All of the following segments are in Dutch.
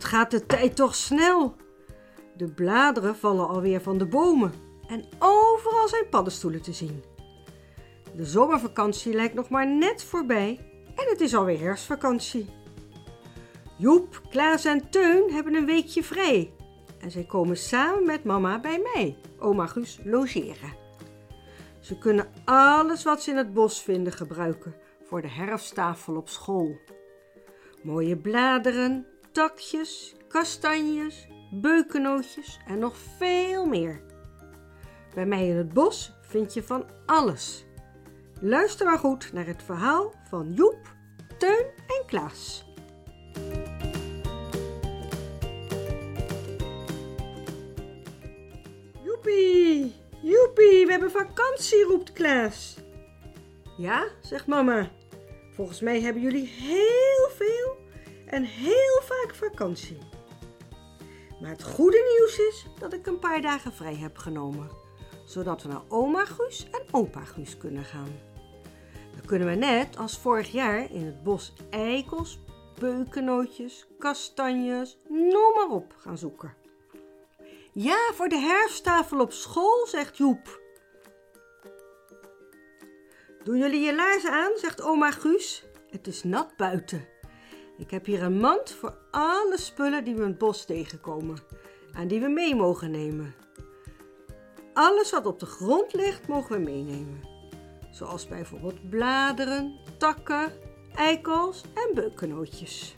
Wat gaat de tijd toch snel? De bladeren vallen alweer van de bomen en overal zijn paddenstoelen te zien. De zomervakantie lijkt nog maar net voorbij en het is alweer herfstvakantie. Joep, Klaas en Teun hebben een weekje vrij en zij komen samen met mama bij mij, oma Guus, logeren. Ze kunnen alles wat ze in het bos vinden gebruiken voor de herfsttafel op school. Mooie bladeren, takjes, kastanjes, beukennootjes en nog veel meer. Bij mij in het bos vind je van alles. Luister maar goed naar het verhaal van Joep, Teun en Klaas. Joepie, joepie, we hebben vakantie, roept Klaas. Ja, zegt mama. Volgens mij hebben jullie heel veel en heel vaak vakantie. Maar het goede nieuws is dat ik een paar dagen vrij heb genomen, zodat we naar oma Guus en opa Guus kunnen gaan. Dan kunnen we net als vorig jaar in het bos eikels, beukennootjes, kastanjes, noem maar op gaan zoeken. Ja, voor de herfsttafel op school, zegt Joep. Doen jullie je laarzen aan, zegt oma Guus. Het is nat buiten. Ik heb hier een mand voor alle spullen die we in het bos tegenkomen en die we mee mogen nemen. Alles wat op de grond ligt, mogen we meenemen. Zoals bijvoorbeeld bladeren, takken, eikels en beukennootjes.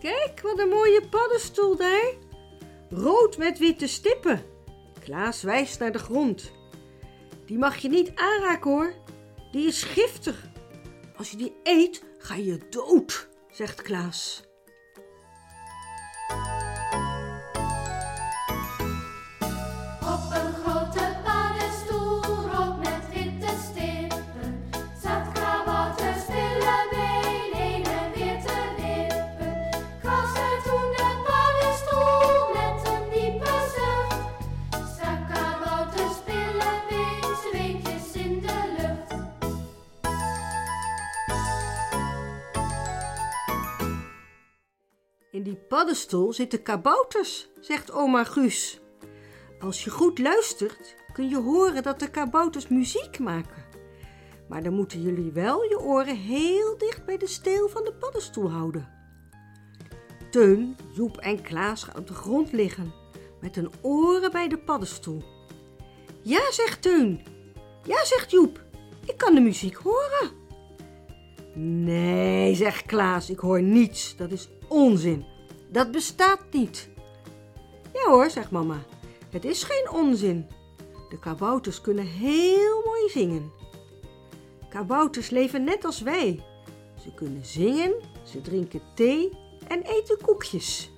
Kijk, wat een mooie paddenstoel daar. Rood met witte stippen. Klaas wijst naar de grond. Die mag je niet aanraken hoor. Die is giftig. Als je die eet, ga je dood, zegt Klaas. Paddenstoel zitten kabouters, zegt oma Guus. Als je goed luistert, kun je horen dat de kabouters muziek maken. Maar dan moeten jullie wel je oren heel dicht bij de steel van de paddenstoel houden. Teun, Joep en Klaas gaan op de grond liggen, met hun oren bij de paddenstoel. Ja, zegt Teun. Ja, zegt Joep. Ik kan de muziek horen. Nee, zegt Klaas, ik hoor niets. Dat is onzin. Dat bestaat niet. Ja hoor, zegt mama. Het is geen onzin. De kabouters kunnen heel mooi zingen. Kabouters leven net als wij. Ze kunnen zingen, ze drinken thee en eten koekjes.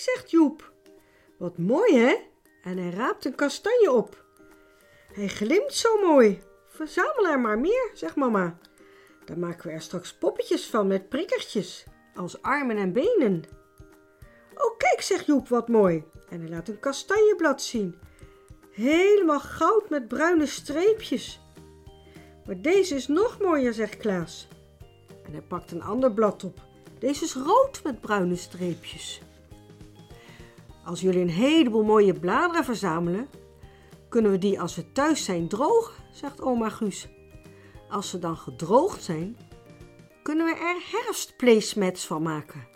Zegt Joep. Wat mooi, hè? En hij raapt een kastanje op. Hij glimt zo mooi. Verzamel er maar meer, zegt mama. Dan maken we er straks poppetjes van met prikkertjes, als armen en benen. Oh, kijk, zegt Joep, wat mooi. En hij laat een kastanjeblad zien. Helemaal goud met bruine streepjes. Maar deze is nog mooier, zegt Klaas. En hij pakt een ander blad op. Deze is rood met bruine streepjes. Als jullie een heleboel mooie bladeren verzamelen, kunnen we die als we thuis zijn drogen, zegt oma Guus. Als ze dan gedroogd zijn, kunnen we er herfstplacemats van maken.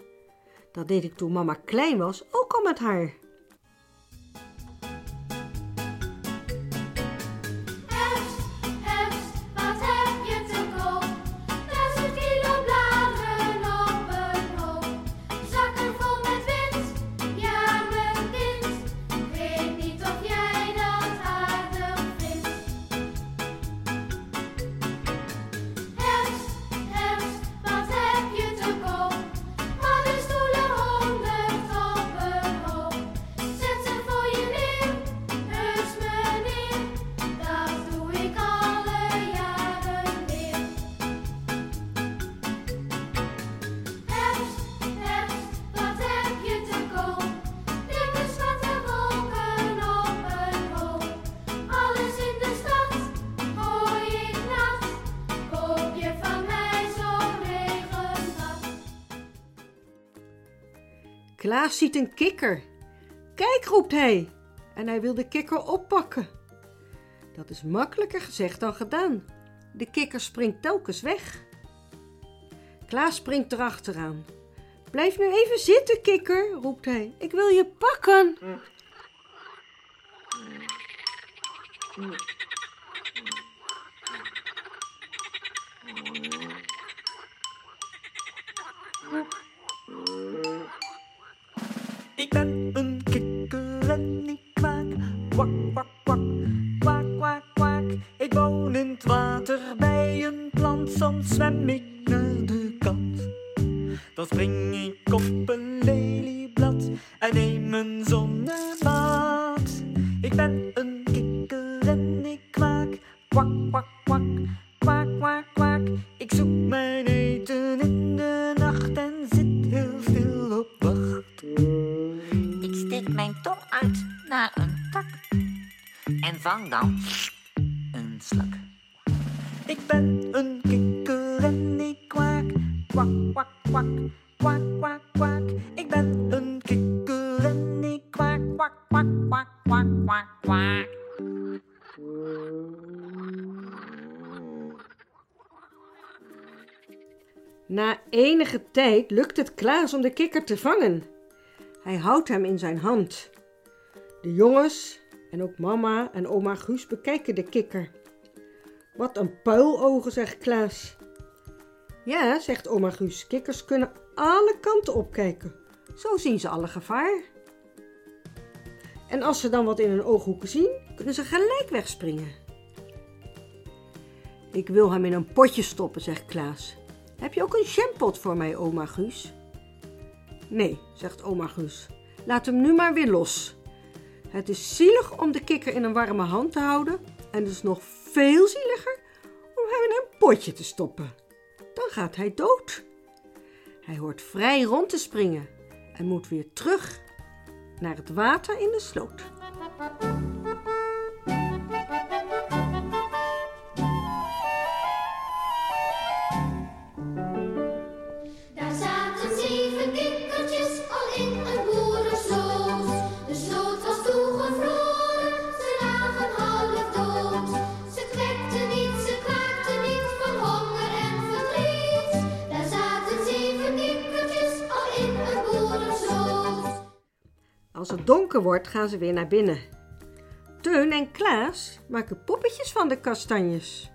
Dat deed ik toen mama klein was ook al met haar. Klaas ziet een kikker. Kijk, roept hij. En hij wil de kikker oppakken. Dat is makkelijker gezegd dan gedaan. De kikker springt telkens weg. Klaas springt erachteraan. Blijf nu even zitten, kikker, roept hij. Ik wil je pakken. Ik ben een kikker en ik maak kwak, kwak, vang dan een slak. Ik ben een kikker en ik kwaak, kwak, kwak, kwak, kwak, kwak, kwak. Ik ben een kikker en ik kwaak, kwak, kwak, kwak, kwak, kwak, kwak. Na enige tijd lukt het Klaas om de kikker te vangen. Hij houdt hem in zijn hand. De jongens en ook mama en oma Guus bekijken de kikker. Wat een puilogen, zegt Klaas. Ja, zegt oma Guus, kikkers kunnen alle kanten opkijken. Zo zien ze alle gevaar. En als ze dan wat in hun ooghoeken zien, kunnen ze gelijk wegspringen. Ik wil hem in een potje stoppen, zegt Klaas. Heb je ook een jampot voor mij, oma Guus? Nee, zegt oma Guus. Laat hem nu maar weer los. Het is zielig om de kikker in een warme hand te houden en het is nog veel zieliger om hem in een potje te stoppen. Dan gaat hij dood. Hij hoort vrij rond te springen en moet weer terug naar het water in de sloot. Het donker wordt, gaan ze weer naar binnen. Teun en Klaas maken poppetjes van de kastanjes.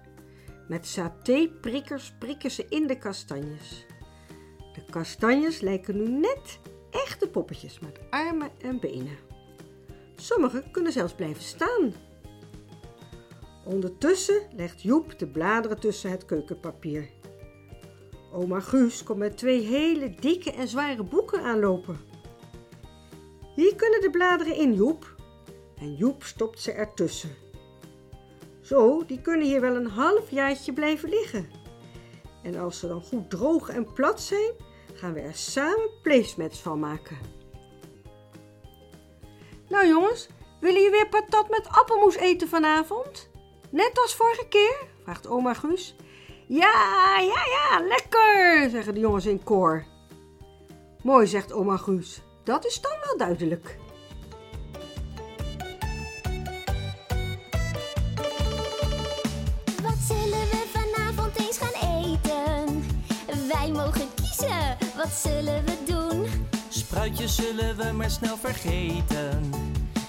Met saté-prikkers prikken ze in de kastanjes. De kastanjes lijken nu net echte poppetjes met armen en benen. Sommige kunnen zelfs blijven staan. Ondertussen legt Joep de bladeren tussen het keukenpapier. Oma Guus komt met twee hele dikke en zware boeken aanlopen. Hier kunnen de bladeren in, Joep. En Joep stopt ze ertussen. Zo, die kunnen hier wel een half jaartje blijven liggen. En als ze dan goed droog en plat zijn, gaan we er samen placemats van maken. Nou jongens, willen jullie weer patat met appelmoes eten vanavond? Net als vorige keer? vraagt oma Guus. Ja, ja, ja, lekker, zeggen de jongens in koor. Mooi, zegt oma Guus. Dat is dan wel duidelijk. Wat zullen we vanavond eens gaan eten? Wij mogen kiezen, wat zullen we doen? Spruitjes zullen we maar snel vergeten.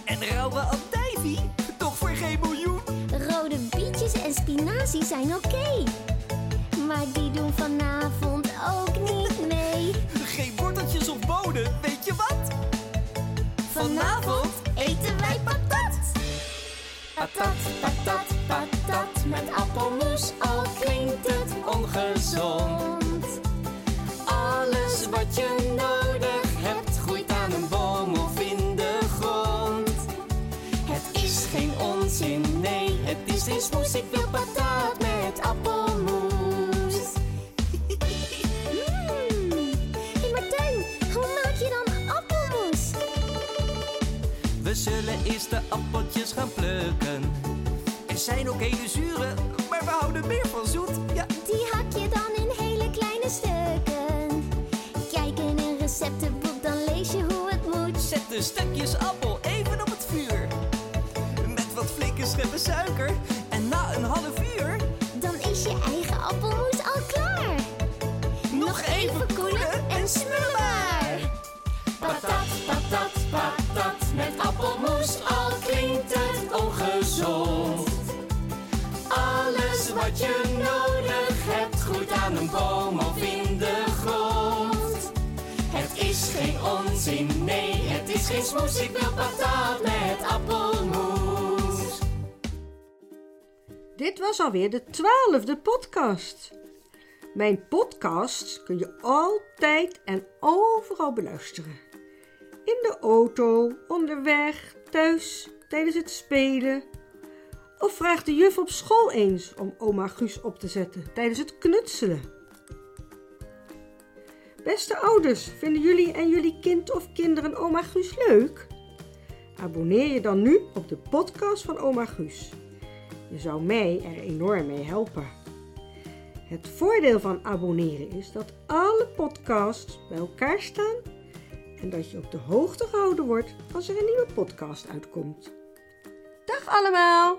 En rauwe andijvie, toch voor geen miljoen. Rode bietjes en spinazie zijn oké. Maar die doen vanavond ook niet mee. Geen worteltjes of bonen, weet je wat? Vanavond eten wij patat. Patat, patat, patat met appelmoes, al klinkt het ongezond. Alles wat je nodig hebt, groeit aan een boom of in de grond. Het is geen onzin, nee, het is geen smoes. Ik wil patat de appeltjes gaan plukken. Er zijn ook hele zure, maar we houden meer van zoet. Ja, Die hak je dan in hele kleine stukken. Kijk in een receptenboek, dan lees je hoe het moet. zet de stukjes appel even op het vuur. Met wat flinke scheppen suiker. Wat je nodig hebt, groeit aan een boom of in de grond. Het is geen onzin, nee, het is geen smoes. Ik wil patat met appelmoes. Dit was alweer de twaalfde podcast. Mijn podcasts kun je altijd en overal beluisteren. In de auto, onderweg, thuis, tijdens het spelen. Of vraag de juf op school eens om oma Guus op te zetten tijdens het knutselen. Beste ouders, vinden jullie en jullie kind of kinderen oma Guus leuk? Abonneer je dan nu op de podcast van oma Guus. Je zou mij er enorm mee helpen. Het voordeel van abonneren is dat alle podcasts bij elkaar staan en dat je op de hoogte gehouden wordt als er een nieuwe podcast uitkomt. Dag allemaal,